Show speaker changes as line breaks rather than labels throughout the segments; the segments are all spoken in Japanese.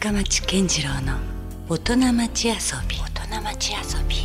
深町健次郎の大人町遊び大人町遊び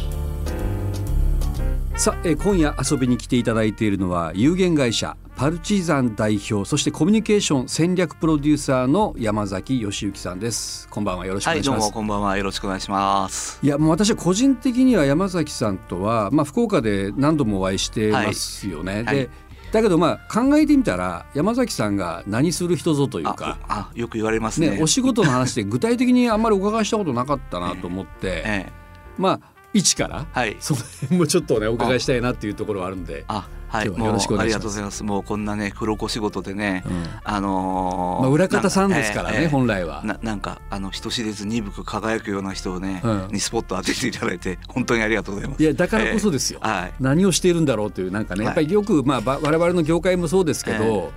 さあ、えー今夜遊びに来ていただいているのは有限会社パルチザン代表そしてコミュニケーション戦略プロデューサーの山崎義之さんですこんばんはよろしくお
はい、
願いします、
どうもこんばんは。よろしくお願いします。
いやもう私は個人的には山崎さんとは、まあ、福岡で何度もお会いしてますよね。で
はい
だけどまあ考えてみたら山崎さんが何する人ぞという
あ
か、
あ、よく言われますね。
ね、お仕事の話で具体的にあんまりお伺いしたことなかったなと思って、
ええ、
まあ一から
はい。
その辺もちょっとねお伺いしたいなっていうところはあるんで、
あ、はい。
今日はよろしくお願いします
もうありがとうございます。もうこんなね、黒子仕事でね、
うん
あのー
まあ、裏方さんですからね、
ええ
本来は。
ななんかあの人知れず鈍く輝くような人をね、
うん
にスポット当てていただいて本当にありがとうございます。
いやだからこそですよ、
はい。
何をしているんだろうというなんかねやっぱりよく、まあ、ば我々の業界もそうですけど、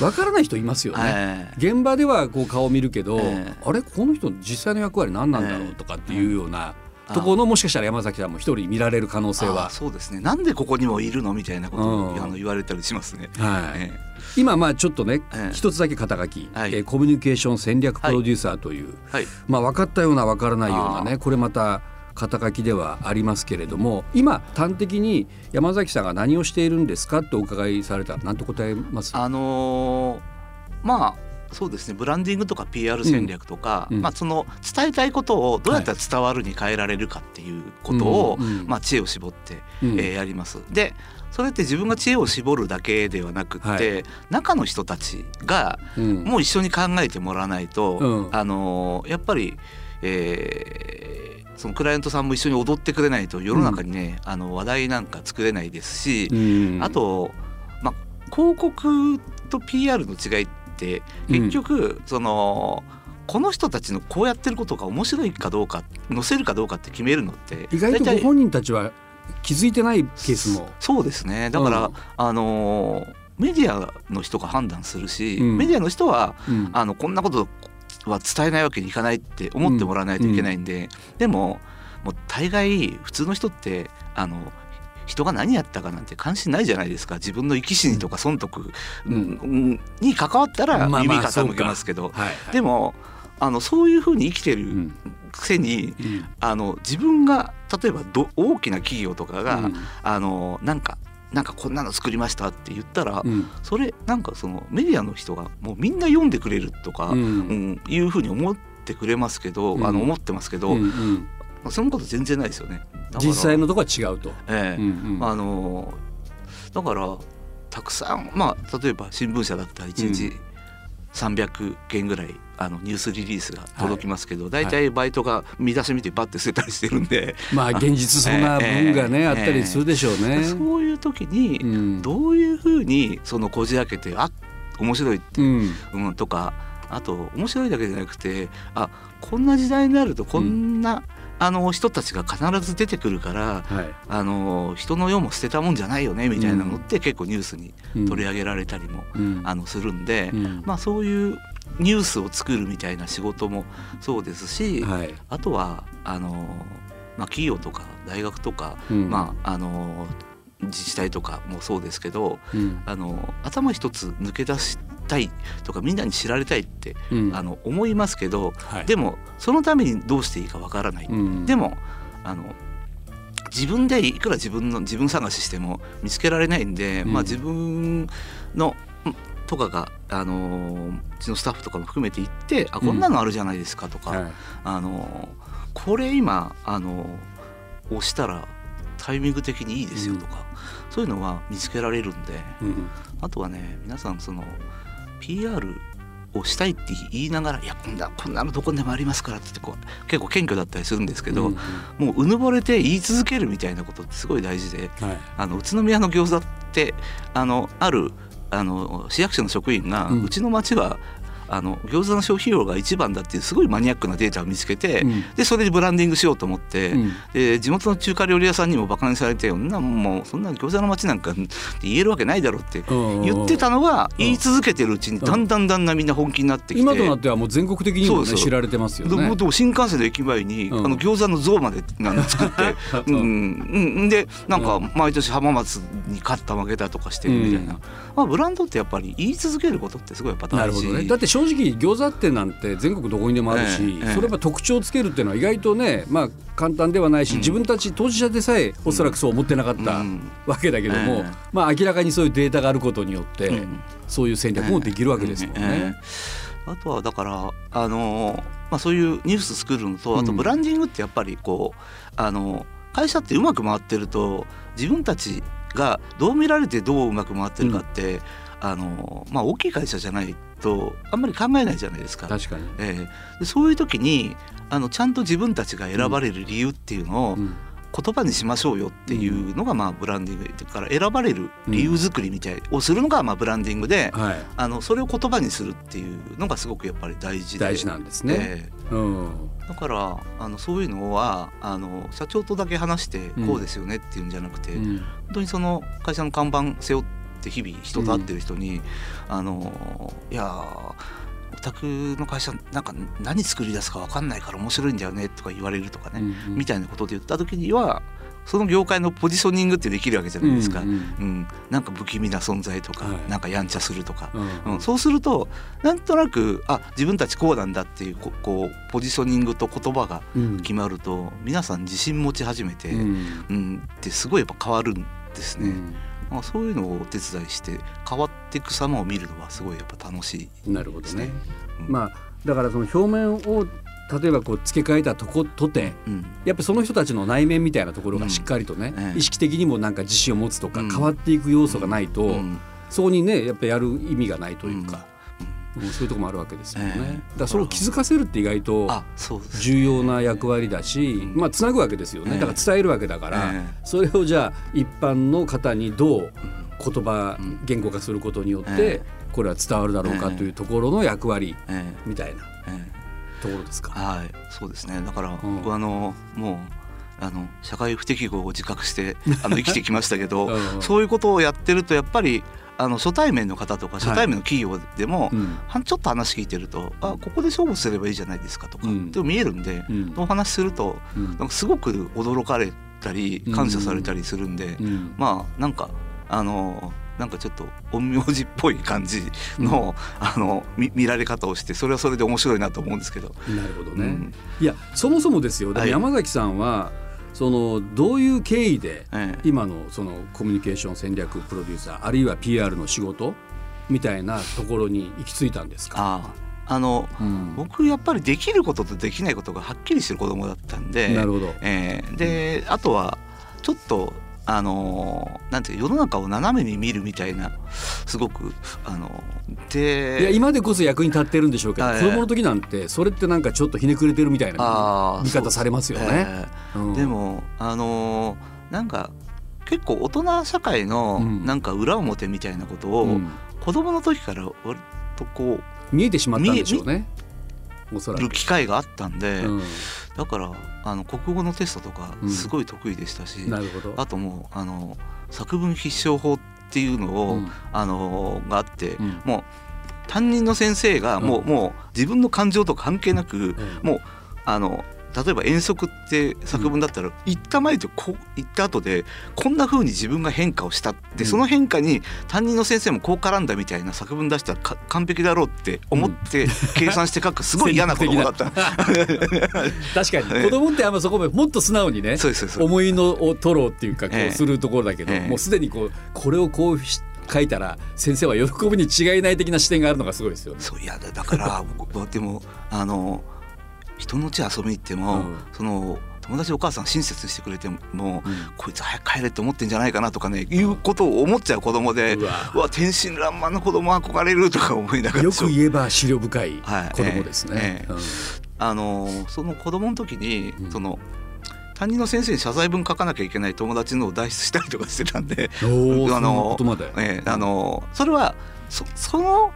わからない人いますよね。
え
現場ではこう顔を見るけど、
ええ
あれこの人実際の役割何なんだろうとかっていうようなところのもしかしたら山崎さんも一人見られる可能性
あ
は、
そうですね。なんでここにもいるのみたいなことを、
うん。
あの言われたりしますね。
はい。
え
今まあちょっとね
ええ。
一つだけ肩書き、
はい。
えーコミュニケーション戦略プロデューサーという、
えはい。
まあ分かったような分からないような
あ
ねこれまた肩書きではありますけれども今端的に山崎さんが何をしているんですかってお伺いされたら何と答えます？
あのーまあそうですね。ブランディングとか PR 戦略とか、
うんうん。
まあ、その伝えたいことをどうやったら伝わるに変えられるかっていうことを、
うんうん
まあ、知恵を絞って、
うん。
えーやります。でそれって自分が知恵を絞るだけではなくって、
はい。
中の人たちが
うん。
もう一緒に考えてもらわないと、
うん。
あのーやっぱり、えーそのクライアントさんも一緒に踊ってくれないと世の中にね、あの話題なんか作れないですし、
うん。
あと、まあ、広告と PR の違いって結局、そのこの人たちのこうやってることが面白いかどうか載せるかどうかって決めるのって
意外とご本人たちは気づいてないケースも。
そうですね。だから、
うん。
あのーメディアの人が判断するし、
うん。
メディアの人は
うん。
あのこんなことは伝えないわけにいかないって思ってもらわないといけないんで、でももう大概普通の人ってあの人が何やったかなんて関心ないじゃないですか。自分の生き死にとか損得、
うん。
うんに関わったら
まあまあ
耳傾けますけど、
はいはい。
でもあのそういうふうに生きてる
うん。
くせに、
うん。
あの自分が例えばど大きな企業とかが、
うん。
あのなんかなんかこんなの作りましたって言ったら、
うん。
それなんかそのメディアの人がもうみんな読んでくれるとか、
うん。
うんいうふうに思ってくれますけど、
うん。
あの思ってますけど、
うんうん
まあそのこと全然ないですよね。
実際のとこは違うと。
ええ。
うんうん。
あのだからたくさんまあ例えば新聞社だったら1
う
日300件ぐらいあのニュースリリースが届きますけど、大体バイトが見出し見てバッて捨てたりしてるんで、
まあ現実そんな分がね、
ええ
あったりするでしょうね。
そういう時に
うん。
どういうふうにそのこじ開けてあ面白いって
うん。
うん、とかあと面白いだけじゃなくてあこんな時代になるとこんな、あの人たちが必ず出てくるから
はい。
あの人の世も捨てたもんじゃないよねみたいなのって結構ニュースに
うん
取り上げられたりも、
うん。
あのするんで、
うん。
まあそういうニュースを作るみたいな仕事もそうですし、
はい。
あとはあの、まあ、企業とか大学とか、
うん。
まああの自治体とかもそうですけど
うん。
あの頭一つ抜け出したいとかみんなに知られたいって、
うん。
あの思いますけど
はい。
でもそのためにどうしていいかわからない、
うん。
でもあの自分でいくら自分の自分探ししても見つけられないんで、
うん。
まあ自分のんとかがあのうちのスタッフとかも含めて行ってあこんなのあるじゃないですかとか、
はい。
あのこれ今あの押したらタイミング的にいいですよとか、そういうのは見つけられるんで。
うん。
あとはね皆さんその PR をしたいって言いながら「いやこんなこんなのどこにでもありますから」ってこう結構謙虚だったりするんですけど、
うん
もううぬぼれて言い続けるみたいなことってすごい大事で
はい。
あの宇都宮の餃子ってあのあるあの市役所の職員が、
う
うんちの町はあの餃子の消費量が一番だっていうすごいマニアックなデータを見つけて、
うん。
でそれでブランディングしようと思って、
うん。
で地元の中華料理屋さんにもバカにされて「そんなもうそんな餃子の町なんかって言えるわけないだろ」って言ってたのが
うん。
言い続けてるうちにだんだんだんだんみんな本気になってきて。
今となってはもう全国的にもね知られてますよ
で
ね
もでも新幹線の駅前に、
うん。
あの餃子の像まで作って、
う
うん。んうん、でなんか
うん。
毎年浜松に勝った負けたとかしてるみたいな、
うん。
まあ、ブランドってやっぱり言い続けることってすごいやっぱ大事。
ね。だって正正直餃子店なんて全国どこにでもあるし、
ええ
それは特徴をつけるっていうのは意外とねまあ簡単ではないし、
うん。
自分たち当事者でさえおそらくそう思ってなかった
うん。
わけだけども、
ええ。
まあ明らかにそういうデータがあることによって、
うん。
そういう戦略もできるわけですもんね。
ええ。あとはだからあのまあそういうニュース作るのとあと
うん
ブランディングってやっぱりこうあの会社ってうまく回ってると自分たちがどう見られてどううまく回ってるかって、あのまあ大きい会社じゃないとあんまり考えないじゃないですか。
確かに、
ええ。でそういう時にあのちゃんと自分たちが選ばれる理由っていうのを
うん。
言葉にしましょうよっていうのがまあブランディングだから選ばれる理由作りみたいをするのがまあブランディングで、
はい、
あのそれを言葉にするっていうのがすごくやっぱり大事で。
大事なんですね。
え
うん。
えだからあのそういうのはあの社長とだけ話して
うん。
こうですよねっていうんじゃなくて、
うん。
本当にその会社の看板背負って日々人と会ってる人に、あのいやーお宅の会社なんか何作り出すか分かんないから面白いんだよねとか言われるとかね、
うん
みたいなことで言った時にはその業界のポジショニングってできるわけじゃないですか。
うん
うんなんか不気味な存在とか、
はい。
なんかやんちゃするとか、
うん。
うん、そうするとなんとなくあ自分たちこうなんだっていうここうポジショニングと言葉が
うん。
決まると皆さん自信持ち始めて、
う
うん。
ん
ってすごいやっぱ変わるんですね。
うん
まあ、そういうのをお手伝いして変わっていく様を見るのはすごいやっぱ楽しい
なるほどね。まあだからその表面を例えばこう付け替えたとことて
うん。
やっぱりその人たちの内面みたいなところがしっかりとね、
うん。ええ。
意識的にもなんか自信を持つとか、
うん。
変わっていく要素がないと、
うん。
そこにねやっぱやる意味がないというか、そういうところもあるわけですよね。
ええ。
だからそれを気づかせるって意外と重要な役割だし、
ん。
まあつなぐわけですよね。
ええ。
だから伝えるわけだから、
ええ。
それをじゃあ一般の方にどう
うん
言葉、
うん
言語化することによって、
え
これは伝わるだろうかというところの役割
え
みたいなところですか？
はいそうですね。だから
うん。
僕はあのもうあの社会不適合を自覚してあの 生きてきましたけど
うん。
そういうことをやってるとやっぱりあの初対面の方とか初対面の企業でも、
うん。
はちょっと話聞いてると「あここで勝負すればいいじゃないですか」とか、
うん。
でも見えるんで、
うん。
お話しすると
うん。
なんかすごく驚かれたり
うん
感謝されたりするんで、
うん。
まあなんかあのなんかちょっと陰陽師っぽい感じの,、あの見見られ方をしてそれはそれで面白いなと思うんですけど。
なるほどね。
うん。
いやそもそもですよ。
はい。
山崎さんは、そのどういう経緯で
ええ。
今のそのコミュニケーション戦略プロデューサーあるいは PR の仕事みたいなところに行き着いたんですか、
あの
うん。
僕やっぱりできることとできないことがはっきりしてる子供だったんで
なるほど。
えーであとはちょっとあのーなんていう世の中を斜めに見るみたいなすごくあので
いや今でこそ役に立ってるんでしょうけど、
はい
子供の時なんてそれってなんかちょっとひねくれてるみたいな見方されますよね。
え
うん
ーでもあのーなんか結構大人社会の
うん
なんか裏表みたいなことを、
うん
子供の時から割とこ
見えてしまったんでしょうね。おそうらく。
る機会があったんで、
うん
だからあの国語のテストとか
うん。
すごい得意でしたし、
なるほど。
あともうあの作文必勝法っていうのを、
うん。
あのがあって、
うん。
もう担任の先生がもう,、
うん。
もう自分の感情と関係なく、
うん。
もうあの例えば遠足って作文だったら、行った前とこう行った後でこんな風に自分が変化をしたって、
うん。
その変化に担任の先生もこう絡んだみたいな作文出したらか完璧だろうって思って計算して書くすごい嫌な子供だった。
確かに。子供ってあんまそこまでもっと素直にね思いのを取ろうっていうかこ
ええ。
うするところだけど、
ええ。
もうすでにこうこれをこうし書いたら先生は喜ぶに違いない的な視点があるのがすごいですよね。
そういやだだから僕はでもあの人の家遊びに行っても、
うん。
その友達お母さん親切にしてくれても、
うん。
こいつ早く帰れって思ってんじゃないかなとかねいうことを思っちゃう子供で
うわ。
天真爛漫な子供憧れるとか思いながら。
よく言えば資料深い
はい。
子供ですね。
ええ。あのその子供の時に、
うん。
その担任の先生に謝罪文書かなきゃいけない友達のを代筆したりとかしてたんで、あの
そ。
ええあのそれはそその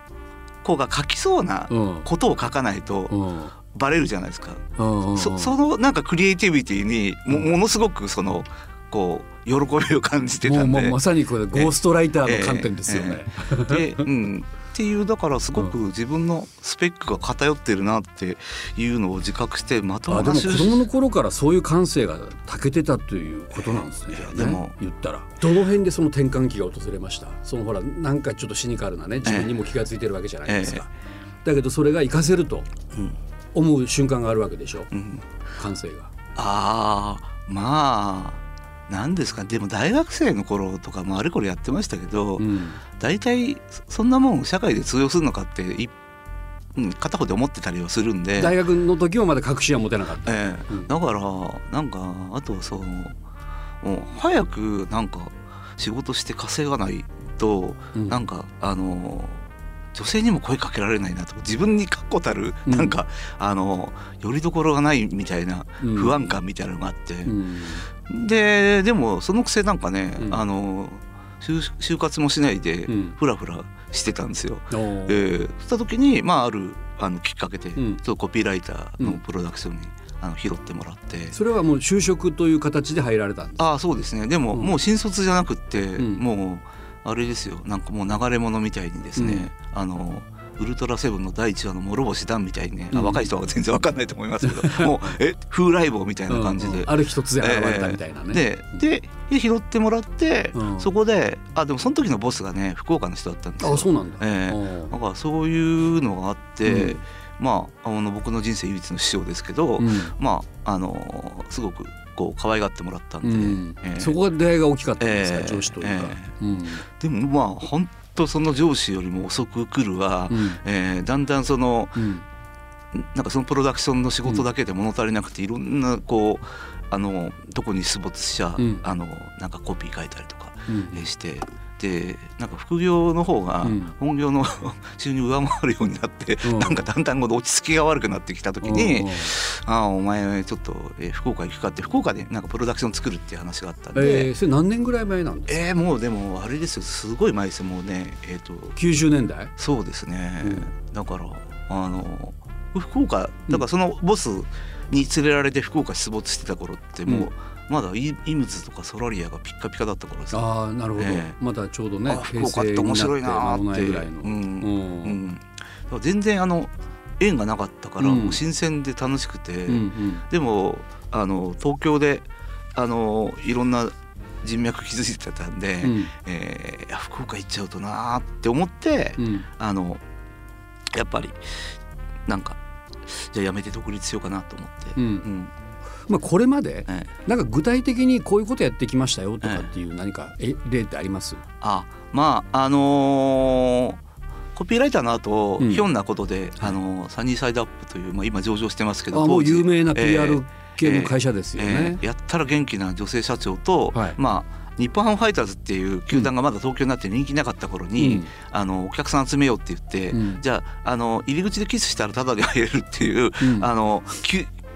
子が書きそうな
うん。
ことを書かないと
うん
バレるじゃないですか。
うんうん
そそのなんかクリエイティビティにもものすごくそのこう喜びを感じてたで。
もうんもうまさにこれゴーストライターの観点ですよね。
で、うん、っていうだからすごく自分のスペックが偏ってるなっていうのを自覚してまとも
あでも
な就
子供の頃からそういう感性が長けてたということなんですね。
ええでも。
言ったら。どの辺でその転換期が訪れました？そのほらなんかちょっとシニカルなね。自分にも気がついてるわけじゃないですか。だけどそれが活かせると。
うん
思う瞬間があるわけでしょ。
うん。
感性が。
ああまあなんですか。でも大学生の頃とかもあれこれやってましたけど、
うん。
大体そんなもん社会で通用するのかっていうん片方で思ってたりはするんで、
大学の時はまだ確信は持てなかった。
ええ。
うん。
だからなんかあとそうもう早くなんか仕事して稼がないと、
うん。
なんかあの女性にも声かけられないなと。自分に確固たる
うん。
なんか、あのよりどころがないみたいな
うん。
不安感みたいなのがあって、
うん。
ででもそのくせなんかね、
うん。
あの就就活もしないで
うん。
フラフラしてたんですよ。
おー。
えーそした時に、まあ、あるあのきっかけで、
うん。
コピーライターの
うん。
プロダクションに、あの拾ってもらって。
それはもう就職という形で入られたんです。
ああそうですね。でも、
うん。
もう新卒じゃなくって、
うん。
もうあれですよ。なんかもう流れ物みたいにですね、あのウルトラセブンの第1話の諸星団みたいにね、あ
うん。
若い人は全然わかんないと思いますけど もうえ風来坊みたいな感じで、
うんうん。ある日突然現れたみたいなね。
ででで拾ってもらって、
うん。
そこであでもその時のボスがね福岡の人だったんですよ。
あそうなんだ。
え
ー
だからそういうのがあって、
うん。
まああの僕の人生唯一の師匠ですけど、
うん。
まああのすごくこう可愛がってもらったんで、
うん。
ええ。
そこが出会いが大きかったんですか、
ええ。
上司というか。
え。
うん。
でもまあ本当その上司よりも遅く来るわ、
うん。
えーだんだんその
うん。
なんかそのプロダクションの仕事だけで物足りなくていろんなこうあのとこに出没しちゃ、
うん。
あのなんかコピー書いたりとか
うん。
えーしてでなんか副業の方が
うん。
本業の 収入上回るようになって、
うん。
なんかだんだんこの落ち着きが悪くなってきた時に「ああお前ちょっと、えー福岡行くか」って福岡でなんかプロダクション作るっていう話があったんで。
えー、それ何年ぐらい前なんですか？
えー、もうでもあれですよ。すごい前ですよ。もうねえっ、と。
90年代？
そうですね、
うん。
だからあの福岡だからそのボスに連れられて福岡出没してた頃ってもう、
うん
まだイイムズとかソラリアがピッカピカだった頃ですよ
ああなるほど、
ええ。
まだちょうどね
あ福岡って面白いなって
ぐらいの、
うん
うん。
全然あの縁がなかったから、
うん。
もう新鮮で楽しくて、
うんうん。
でもあの東京であのいろんな人脈築いてたんで、
うん。
えー福岡行っちゃうとなーって思って、
うん。
あのやっぱりなんかじゃあやめて独立しようかなと思って、
うん。
うん
まあ、これまで
ええ。
なんか具体的にこういうことやってきましたよとかっていう何かえ例ってあります？
あまああのーコピーライターの後、
うん。
ひょんなことで、あのーサニーサイドアップという、まあ、今上場してますけど
あもう有名な
ええ。
PR 系の会社ですよね。
え。ーやったら元気な女性社長と、
はい。
まあ日本ハムファイターズっていう球団がまだ東京になって人気なかった頃に、あのお客さん集めようって言って、
うん。
じゃああの入り口でキスしたらタダで入れるっていう、
うん。
あの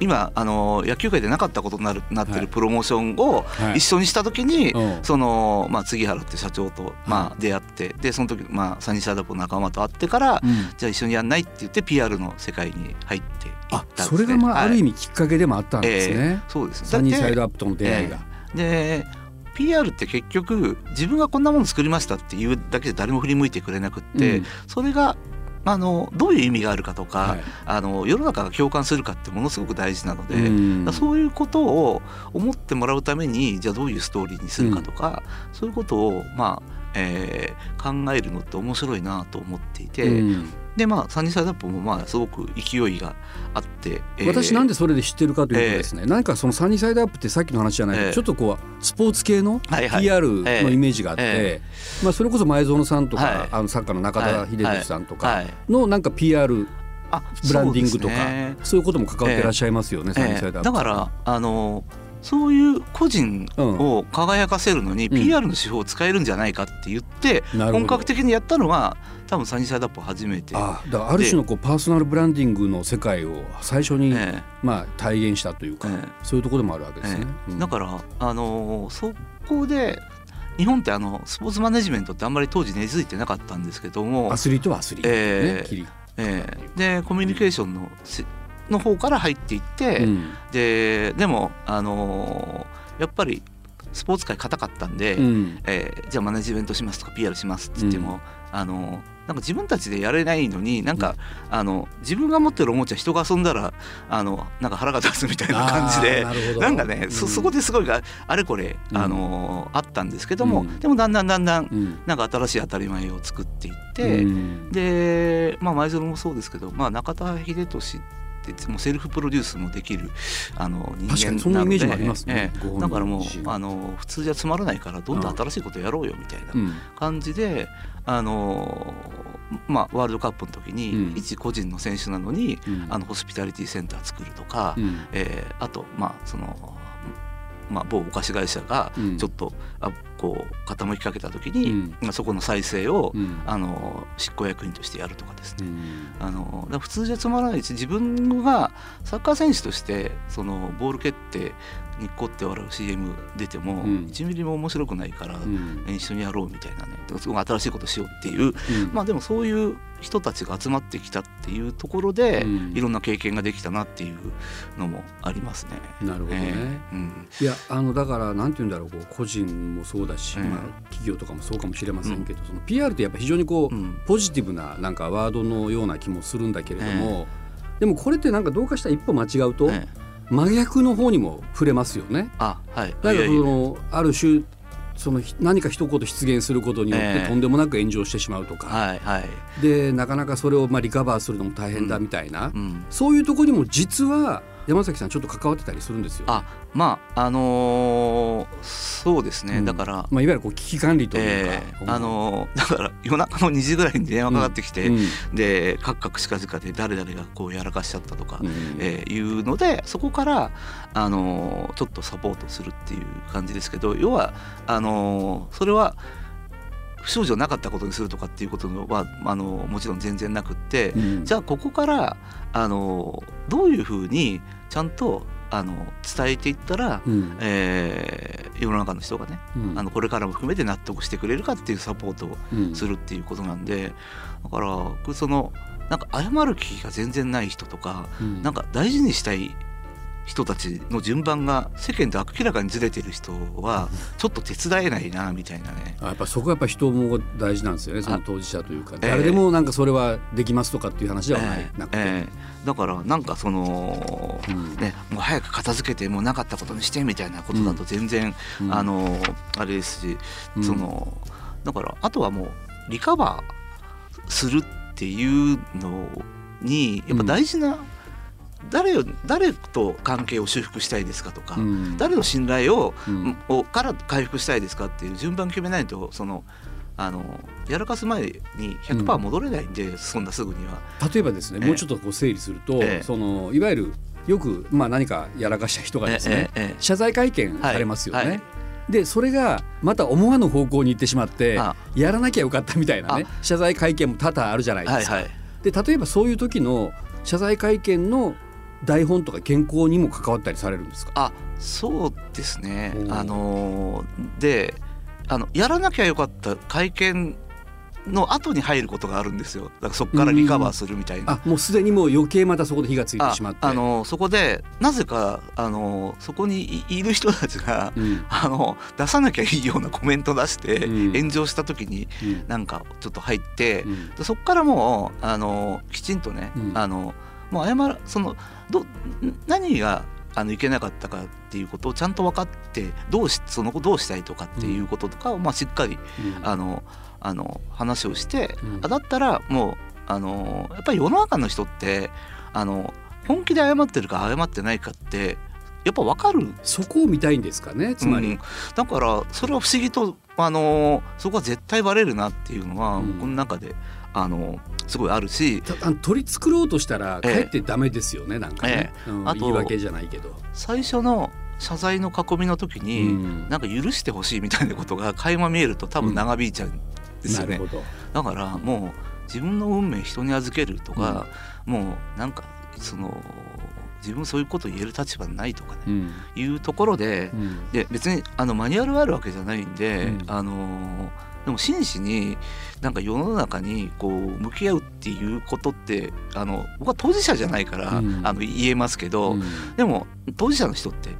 今あの野球界でなかったことになるなって
はい。
るプロモーションを
はい。
一緒にした時に、
うん。
そのまあ、杉原って社長と、ま
は
あ、出会ってでその時、まあ、サニーサイドアップの仲間と会ってから、
うん。
じゃあ一緒にやんないって言って PR の世界に入っていった
あ
んです、ね、
それがまあある意
味
味きっかけでもあったんですね。
そうですね。
サニーサイドアップとの出会いが。
てで PR って結局自分がこんなもの作りましたっていうだけで誰も振り向いてくれなくって、
うん。
それがあのどういう意味があるかとか、
はい。
あの世の中が共感するかってものすごく大事なので、そういうことを思ってもらうためにじゃあどういうストーリーにするかとか、そういうことをまあ、えー考えるのって面白いなと思っていて、
うん
でまあサニーサイドアップもまあすごく勢いがあって、えー。
私なんでそれで知ってるかというとですね、何かそのサニーサイドアップってさっきの話じゃないけど、
ええ。
ちょっとこうスポーツ系の PR のイメージがあって、
え
まあ、それこそ前園さんとか、
はい。
あの作家の中田秀俊さんとか
はい。
のなんか PR
あ
ブランディングとか
そうね
いうことも関わってらっしゃいますよね、サニーサイドアップ。
ええだからあのそういう個人を輝かせるのに
うん。
PR の手法を使えるんじゃないかって言って、本格的にやったのが多分サニーサイドアップ初めて。
あある種のこうパーソナルブランディングの世界を最初に、
ええ。
まあ、体現したというか、
ええ。
そういうところでもあるわけですね。
だからあのーそこで日本ってあのスポーツマネジメントってあんまり当時根付いてなかったんですけども
ア、スリートはアスリート、
ええ。
ね切り
ええ。でコミュニケーションのせの方から入っていって、
うん。
ででもあのーやっぱりスポーツ界硬かったんで、
うん。
えーじゃあマネジメントしますとか PR しますって言っても、あのーなんか自分たちでやれないのになんか、あの自分が持ってるおもちゃ人が遊んだらあのなんか腹が立つみたいな感じで
な
んかね、そ
うん。
そこですごいがあれこれ、あのあったんですけども、
うん。
でもだんだんだんだん
うん。
なんか新しい当たり前を作っていって、
うん。
でまあ舞鶴もそうですけど、まあ、中田英寿ってもうセルフプロデュースもできるあの人間
なイメージもありますね。
ええ。
ご本人
だからもうあの普通じゃつまらないからどんどん新しいことやろうよみたいな
うん。
感じで、あのまあ、ワールドカップの時に、
うん。
一個人の選手なのに、
うん。
あのホスピタリティセンター作るとか、
うん。
えーあとまあその。まあ、某お菓子会社が
うん。
ちょっと、あこう傾きかけた時に、
うん。
まあそこの再生を、
うん。
あの執行役員としてやるとかですね、
うん。
あの普通じゃつまらないし自分がサッカー選手としてそのボール蹴ってにっこって笑う CM 出ても
うん。
1ミリも面白くないから、
うん。
一緒にやろうみたいなね。すごい新しいことしようっていう。
うん。
まあでもそういう人たちが集まってきたっていうところで、
うん。
いろんな経験ができたなっていうのもありますね。
なるほどね、
ええ。うん。
いやあのだからなんて言うんだろうこう個人もそうだし、
ええ
まあ、企業とかもそうかもしれませんけど、その PR ってやっぱ非常にこう、
うん。
ポジティブななんかワードのような気もするんだけれども、でもこれってなんかどうかしたら一歩間違うと、
ええ
真逆の方にも触れますよね。
あはい。
だからそのある種そのひ何か一言出現することによって
ええ
とんでもなく炎上してしまうとか、
はいはい、
でなかなかそれをまあリカバーするのも大変だみたいな、
うん、
そういうところにも実は山崎さんちょっと関わってたりするんですよ、
あまああのーそうですね、
うん。
だから
まあ、いわゆるこう危機管理というか、
えーあのーだから夜中の2時ぐらいに電話かかってきて、
うん。
でカクカクしかじかで誰々がこうやらかしちゃったとか、
うん。
えーいうのでそこから、あのーちょっとサポートするっていう感じですけど要はあのーそれは不祥事をなかったことにするとかっていうことはあのーもちろん全然なくって、
うん。
じゃあここからあのーどういうふうにちゃんとあの伝えていったら、
うん。
えー世の中の人がね
うん。
あのこれからも含めて納得してくれるかっていうサポートを
うん。
するっていうことなんでだから僕そのなんか謝る気が全然ない人とか
うん。
なんか大事にしたい人たちの順番が世間と明らかにずれてる人はちょっと手伝えないなみたいなね。
あやっぱそこはやっぱ人も大事なんですよねその当事者というか、
ええ。
誰でもなんかそれはできますとかっていう話ではない、
えー
なくて、
えーだからなんかその、
うん。
ね、もう早く片付けてもうなかったことにしてみたいなことだと全然、
うん。
あのあれですし、
うん。
そのだからあとはもうリカバーするっていうのにやっぱ大事な、誰を誰と関係を修復したいですかとか、
うん。
誰の信頼を,、から回復したいですかっていう順番決めないとそのあのやらかす前に100%戻れないんで、そんなすぐには。
例えばですね、
ええ。
もうちょっとこう整理すると、
ええ。
そのいわゆるよく、まあ、何かやらかした人がですね、
ええええ
謝罪会見されますよね。
はい。はい
でそれがまた思わぬ方向に行ってしまって
あ
やらなきゃよかったみたいなね謝罪会見も多々あるじゃないですか。
はいはい。
で例えばそういう時の謝罪会見の台本とか原稿にも関わったりされるんですか？
あそうですね。あのーであのやらなきゃよかった会見の後に入ることがあるんですよ。だからそこからリカバーするみたいな。
あもうすでにもう余計またそこで火がついて
あ
しまって。
あのーそこでなぜかあのーそこにいいる人たちが、
うん。
あの出さなきゃいいようなコメント出して、
うん。
炎上した時に
うん。
なんかちょっと入って、そこからもうあのきちんとね、
うん。
あのもう謝らそのど何があのいけなかったかっていうことをちゃんと分かってどうしその後どうしたいとかっていうこととかを、まあ、しっかり
うん。
あのあの話をして、
うん。
あだったらもうあのやっぱり世の中の人ってあの本気で謝ってるか謝ってないかってやっぱ分かる。
そこを見たいんですかねつまり。
うん。だからそれは不思議とあのそこは絶対バレるなっていうのは、
うん。
僕の中であのすごいあるし
取り繕ろうとしたらか
ええ。
えってダメですよね、なんかね、うん
あと
言い訳じゃないけど。
最初の謝罪の囲みの時に、
うん。
なんか許してほしいみたいなことが垣間見えると多分長引いちゃうんですよね。
なるほど。
だからもう自分の運命人に預けるとか、もうなんかその自分そういうこと言える立場にないとかね、
うん。
いうところで
うん。
で別にあのマニュアルがあるわけじゃないんで、
うん。
あのでも真摯になんか世の中にこう向き合うっていうことってあの僕は当事者じゃないから、
うん。
あの言えますけど、
うん。
でも当事者の人って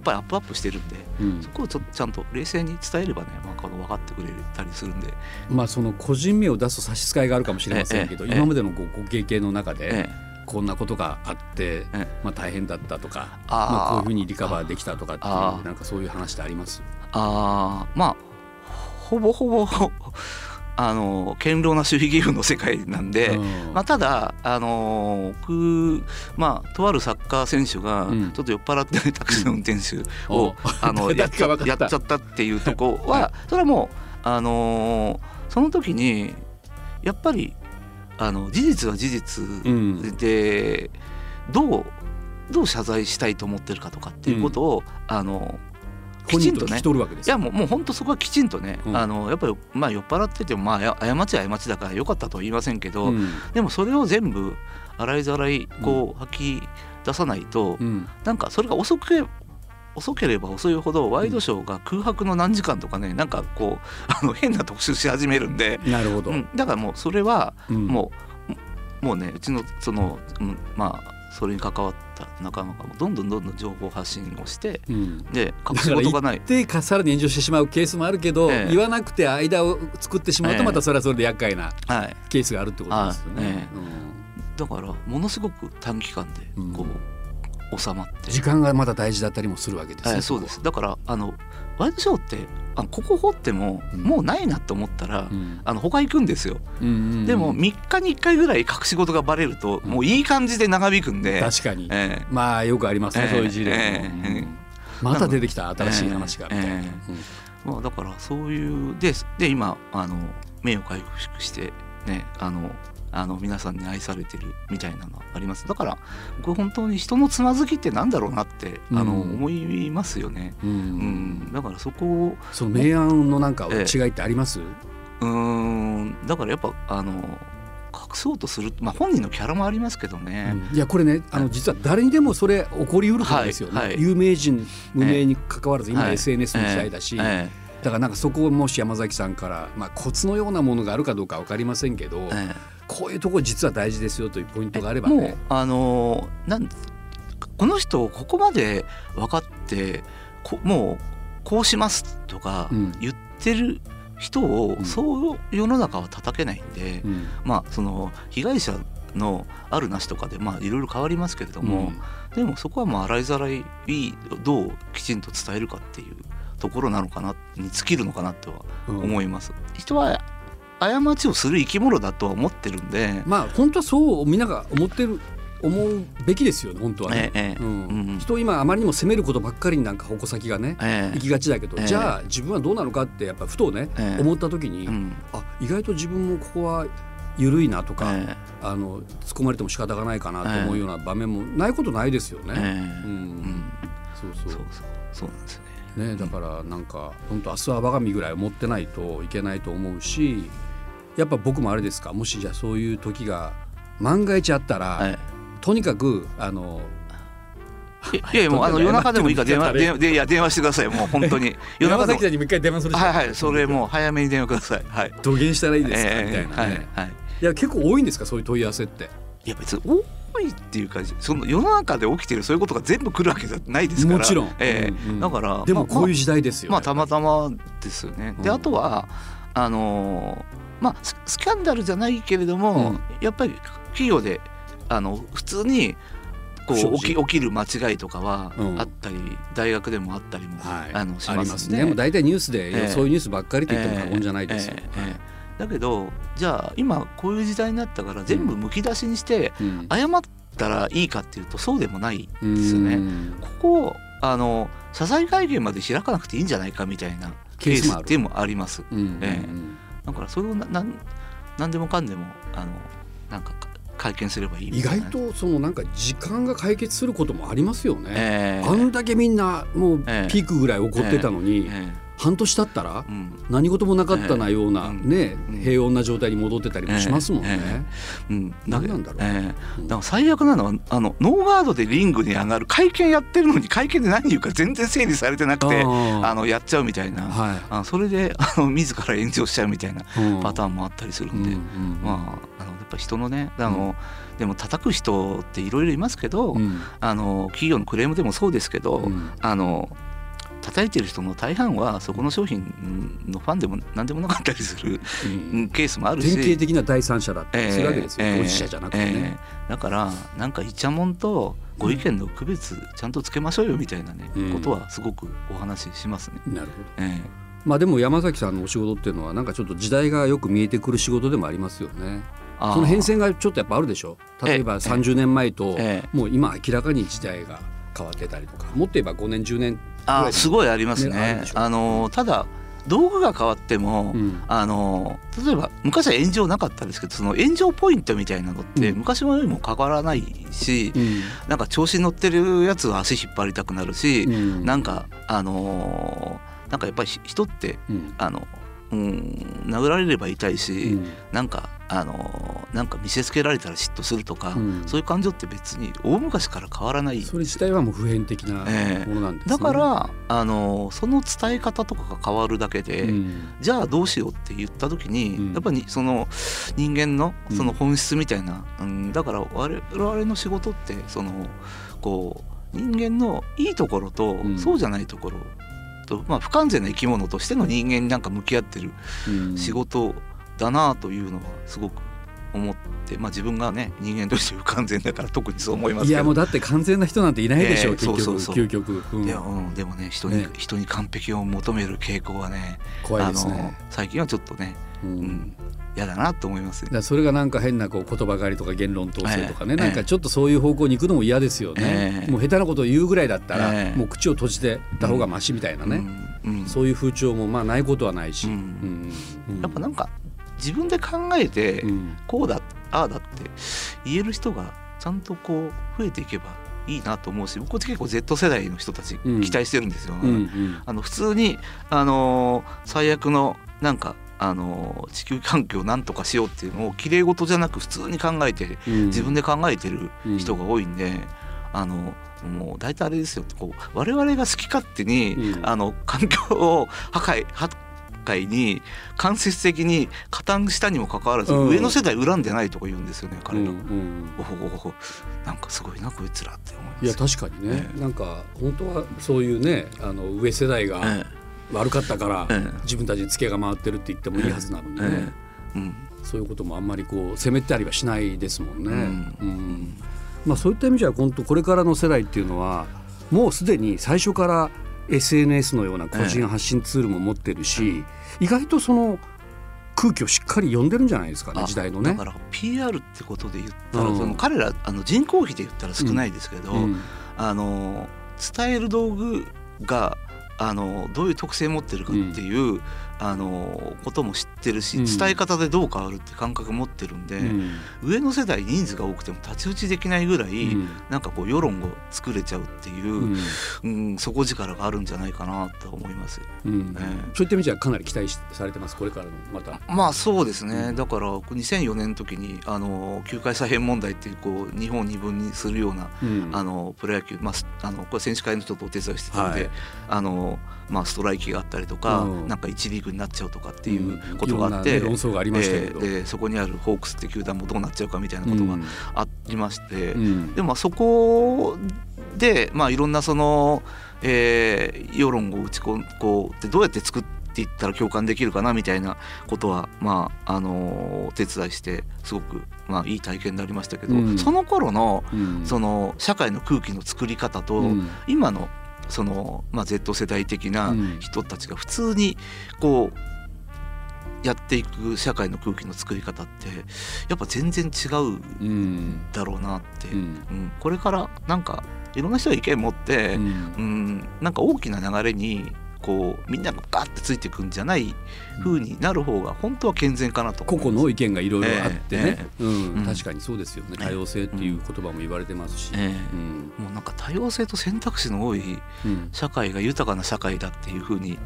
っぱりアップアップしてるんで
うん。
そこをちょっとちゃんと冷静に伝えればね、まあ、この分かってくれたりするんで、
まあその個人名を出すと差し支えがあるかもしれませんけど、
ええええ
今までのごご経験の中で
ええ。
こんなことがあって、
ええ。
まあ大変だったとか、まあこういうふうにリカバーできたとかっていうなんかそういう話ってあります？
あー。まあほぼほぼ あの堅牢な守秘義務の世界なんで、
うん。
まあ、ただ、あの僕、まあ、とあるサッカー選手が
うん。
ちょっと酔っ払って、ね、タクシーの運転手を、
お
あのや
誰
っちゃ
か分かった。
やっちゃったっていうとこは、
は
それはもう、あのその時にやっぱりあの事実は事実
うん。
で、どうどう謝罪したいと思ってるかとかっていうことを、あのきちんとね。いやもうもう本当そこはきちんとね、
うん。
あのやっぱりまあ酔っ払っててもまあや過ちは過ちだから良かったとは言いませんけど、
うん。
でもそれを全部洗いざらいこう吐き出さないと、
うん。
なんかそれが遅く遅ければ遅いほどワイドショーが空白の何時間とかねなんかこう あの変な特集し始めるんで、
なるほど。
うん、だからもうそれは
うん。
もう、もうねうちのその、うんまあそれに関わった仲間がどんどんどんどん情報発信をして
うん。
で隠し事がない。
言ってかさらに炎上してしまうケースもあるけど、
ええ。
言わなくて間を作ってしまう
ええ。
とまたそれはそれで厄介な
はい。
ケースがあるってことですよね。
はい。えだからものすごく短期間でこう、収まって。
時間がまだ大事だったりもするわけですね。
はい、そうです。だからあのワイドショーってあのここ掘っても、
うん。
もうないなと思ったら、
うん。
あの他行くんですよ、
うんうんうん。
でも3日に1回ぐらい隠し事がバレると、
うん。
もういい感じで長引くんで、
確かに、
え
まあよくありますね、
ええ。
そういう事例も、
ええ。
うまた出てきた新しい話がみたいな、
え。まあ、だからそういうでで今あの名誉回復してねあのあの皆さんに愛されてるみたいなのあります？だから僕本当に人のつまずきってなんだろうなってあの、
うん
思いますよね、
うん。
うん、だからそこを
その明暗のなんか
え
違いってあります、
うーん。だからやっぱあの隠そうとするまあ本人のキャラもありますけどね、
いやこれねあの実は誰にでもそれ起こりうることですよね、
はい。はい。
有名人無名に関わらず今
はい。
SNS の時代だし、
え
だからなんかそこをもし山崎さんから、まあ、コツのようなものがあるかどうか分かりませんけど、
ええ。
こういうところ実は大事ですよというポイントがあれば
もう
ね。
あのなんこの人ここまで分かってこもうこうしますとか
うん。
言ってる人を、
うん。
そう世の中は叩けないんで、
うん。
まあその被害者のあるなしとかでまあいろいろ変わりますけれども、でもそこはもう洗いざらいどうきちんと伝えるかっていうところなのかなに尽きるのかなとは
うん。
思います。人は過ちをする生き物だとは思ってるんで、
まあ本当はそうみんなが思ってる思うべきですよね本当はね。
ええええ。
うん。
うん。
人を今あまりにも責めることばっかりになんか矛先がね
ええ。
行きがちだけど、
ええ
じゃあ自分はどうなのかってやっぱふとね、
ええ。
思った時に、
うん。
あ意外と自分もここは緩いなとか、
え
あの突っ込まれても仕方がないかなと思うような場面もないことないですよね。うん。
うん。
そうそう。
そうそう。そうなんですよね。
ね、だからなんか本当明日は我が身ぐらい思ってないといけないと思うしやっぱ僕もあれですかもしじゃあそういう時が万が一あったら、
はい。
とにかくあの
いやいやもうあの夜中でもいいから電話電話でいや電話してくださいもう本当に。夜
山
中でも
崎さんにもう一回電話する
はいはいそれもう 早めに電話ください。はい。
土下したらいいですか、
ええ
みたいなね、
はいはい。
いや結構多いんですかそういう問い合わせって。
いや別に多いっていうかその世の中で起きてるそういうことが全部来るわけじゃないですから。
もちろん、
ええ。
うんうん。
だから
でも
まあ
こういう時代ですよ、
まあたまたまですよね。で
うん。
あとはあのーまあススキャンダルじゃないけれども、
うん。
やっぱり企業であの普通にこう起き起きる間違いとかは
うん。
あったり、大学でもあったりも、
はい、
あのしますんで。
ますね。もう大体ニュースで、
ええ。
そういうニュースばっかりと言っても過言じゃないですよ、
ええ。ええ。ええだけどじゃあ今こういう時代になったから全部むき出しにして
うん。
謝ったらいいかっていうとそうでもないですよね。
うん。
ここをあの謝罪会見まで開かなくていいんじゃないかみたいなケー
ス
っていうのもあります。
うんうん
えだからそれをななん何でもかんでもあのなんかか会見すればいいみ
意
たいな。
外とそのなんか時間が解決することもありますよね。
ええ。
あんだけみんなもう
ええ。
ピークぐらい怒ってたのに、
え
半年経ったら何事もなかったなような、
うん
ね、
うん。
平穏な状態に戻ってたりもしますもんね。
えうん、
何なんだろう。
ええ。
うん。
だから最悪なのはあのノーガードでリングに上がる会見やってるのに会見で何言うか全然整理されてなくてあ
あ。
のやっちゃうみたいな、
は
あそれであの自ら炎上しちゃうみたいない
うん。
パターンもあったりするんで、
うんうん
まああのやっぱ人のねあの、でも叩く人っていろいろいますけど、
うん。
あの企業のクレームでもそうですけど、
うん。
あの叩いてる人の大半はそこの商品のファンでも何でもなかったりする
うん。
うんケースもあるし。
典型的な第三者だって
ええ
するわけですよ、
ええ
当事者じゃなくてね。
ええ。だからなんかイチャモンとご意見の区別ちゃんとつけましょうよみたいなね、
うん。
ことはすごくお話ししますね。
なるほど。
え
まあでも山崎さんのお仕事っていうのはなんかちょっと時代がよく見えてくる仕事でもありますよね。
え
その変遷がちょっとやっぱあるでしょ。例えば
ええ
30年前と
え。
もう今明らかに時代が変わってたりとかもっと言えば5年10年
ああすごいありますね。
ねあ
のただ道具が変わっても、
うん。
あの例えば昔は炎上なかったですけどその炎上ポイントみたいなのって
うん。
昔のよりも変わらないし、
うん。
なんか調子に乗ってるやつは足引っ張りたくなるし、
うん。
なんかあのーなんかやっぱり人って
うん。
あのうん殴られれば痛いし、
うん。
なんかあのなんか見せつけられたら嫉妬するとか、
うん。
そういう感情って別に大昔から変わらない。
それ自体はもう普遍的な
ええ。
ものなんですね。
だからあのその伝え方とかが変わるだけで、
うん。
じゃあどうしようって言った時に、
うん。
やっぱりその人間の
うん。
その本質みたいな、うん。だから我々の仕事ってそのこう人間のいいところと、
うん。
そうじゃないところと、まあ、不完全な生き物としての人間になんか向き合ってる
うん。
仕事だなというのはすごく思って、まあ、自分がね人間として不完全だから特にそう思いますけど。
いやもうだって完全な人なんていないでしょう、
ええ
結局
そうそうそう。
究極、うん。
いやうん、でもね人に
ね。
人に完璧を求める傾向はね
怖いですね。
最近はちょっとね
うん。
うん嫌だなと思います
だからそれがなんか変なこう言葉狩りとか言論統制とかね、
ええ
なんかちょっとそういう方向に行くのも嫌ですよね、
ええ。
もう下手なことを言うぐらいだったら、
ええ。
もう口を閉じてた方がマシみたいなね、
うん。うん。
そういう風潮もまあないことはないし、
うん。やっぱなんか自分で考えて
うん。
こうだああだって言える人がちゃんとこう増えていけばいいなと思うし僕は結構 Z 世代の人たち
うん。
期待してるんですよ。
うんうん。
あの普通にあのー最悪のなんかあのー地球環境をなんとかしようっていうのを綺麗事じゃなく普通に考えて
うん。
自分で考えてる人が多いんで、あのもう大体あれですよこう我々が好き勝手に、
うん。
あの環境を破壊破壊に間接的に加担したにもかかわらず、
うん。
上の世代恨んでないとか言うんですよね彼ら。
うんうん
なんかすごいなこいつらって思います。
いや確かにね、
え
なんか本当はそういうねあの上世代が
え
悪かったから、
ええ。
自分たちにツケが回ってるって言ってもいいはずなのにね、
ええ。うん。
そういうこともあんまりこう責めたりはしないですもんね。
うん。
うん。まあ、そういった意味じゃ本当これからの世代っていうのはもうすでに最初から SNS のような個人発信ツールも持ってるし、意外とその空気をしっかり読んでるんじゃないですかね
あ
時代のね。
だ。から PR ってことで言ったら、
うん。
その彼らあの人口比で言ったら少ないですけど、
うん。
あの伝える道具があのどういう特性を持ってるかっていう、あのことも知ってるし、
うん。
伝え方でどう変わるって感覚持ってるんで、
うん。
上の世代人数が多くても太刀打ちできないぐらい、
うん。
なんかこう世論を作れちゃうっていう、
うん。
うん底力があるんじゃないかなと思います。
うん。
ええ。
そういった意味じゃかなり期待しされてますこれからのまた。
まあそうですね。だから2004年の時にあの球界再編問題っていうこう日本を二分にするような
うん。
あのプロ野球、まあ、すあのこれ選手会の人とお手伝いしてたので、
はい。
あのまあ、ストライキがあったりとか、
うん。
なんか1リーグになっちゃうとかっていう
うん。
ことがあって、
いろんなね論争がありましたけど。
えーでそこにあるホークスって球団もどうなっちゃうかみたいなことがありまして、
うん。
でもまあそこで、まあ、いろんなその、えー世論を打ち込んこうでどうやって作っていったら共感できるかなみたいなことは、まああのお手伝いしてすごく、まあ、いい体験になりましたけど、
うん。
その頃の
うん。
その社会の空気の作り方と、
うん。
今のその、まあ、Z 世代的な
うん。
人たちが普通にこうやっていく社会の空気の作り方ってやっぱ全然違う
うん。
だろうなって、
うん。
うん。これからなんかいろんな人が意見持って、
うん。
うん。なんか大きな流れにこうみんながガッてついていくんじゃない風になる方が本当は健全かなと。
個々の意見がいろいろあってね、
え
うん。
うん。
確かにそうですよね。多様性っていう言葉も言われてますし、
え
うん。
えもうなんか多様性と選択肢の多い
うん。
社会が豊かな社会だっていう風に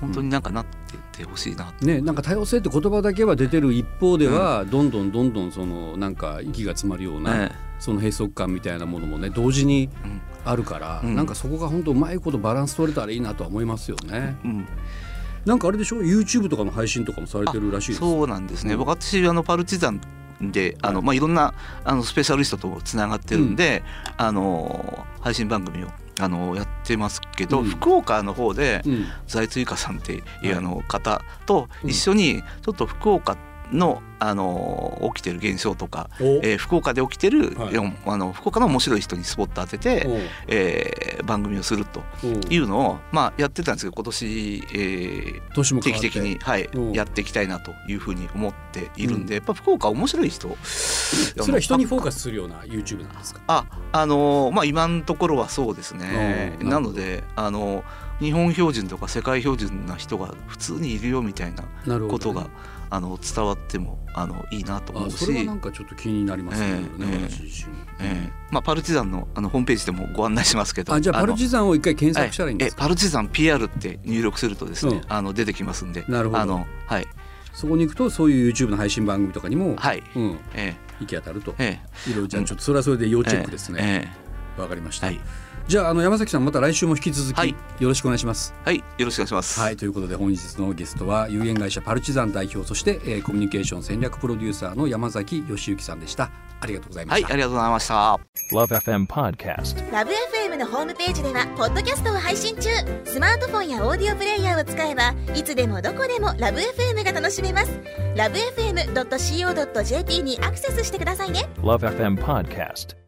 本当になんかなってってほしいなって。
ね、なんか多様性って言葉だけは出てる一方では、どんどんどんどんそのなんか息が詰まるような、
え
その閉塞感みたいなものもね同時にあるから、
うん。
なんかそこが本当うまいことバランス取れたらいいなとは思いますよね。
うん
なんかあれでしょ？YouTube とかの配信とかもされてるらしいです。
そうなんですね、
うん。
僕私あのパルチザンであの、まあ、いろんなあのスペシャリストとつながってるんで、あの配信番組をあのやってますけど、
うん。
福岡の方で
うん。
財津由香さんっていう
はい。
あの方と一緒にちょっと福岡のあの起きてる現象とか、
お。
えー福岡で起きてる、
はい。
よあの福岡の面白い人にスポット当てて、
お
えー番組をすると
お
いうのを、まあ、やってたんですけど今年、えー定期的に、はい
う。ん
やっていきたいなというふうに思っているんで、やっぱ福岡面白い人
それは人にフォーカスするような YouTube なんですか
ああのーまあ今のところはそうですね。
うん。
なのであの日本標準とか世界標準な人が普通にいるよみたいな
なるほどね。
ことが、あの伝わってもあのいいなと思うし。
あそれはなんかちょっと気になりますね,、
ええええ。
私自身、
ええ。まあ、パルチザンのあのホームページでもご案内しますけど。
あじゃあパル
の
チザンを一回検索したらいいんですか、
えパルチザン PR って入力するとですね、
うん。
あの出てきますんで。
なるほど。
あのはい。
そこに行くとそういう YouTube の配信番組とかにも、
はい。
うん、
え
行き当たると。
ええ。
いろいろ。じゃあちょっとそれはそれで要チェックですね。
ええ
わ、かりました、
はい。
じゃああの山崎さんまた来週も引き続き、
はい。
よろしくお願いします。
はい。よろしくお願いします。
はい。ということで本日のゲストは有限会社パルチザン代表そして、えーコミュニケーション戦略プロデューサーの山崎義行さんでした。ありがとうございました、
はいありがとうございました。
Love FM Podcast.
ラブ f m のホームページではポッドキャストを配信中。スマートフォンやオーディオプレイヤーを使えばいつでもどこでもラブ f m が楽しめます。ラブ FM.co.jp にアクセスしてくださいね。
Love FM Podcast.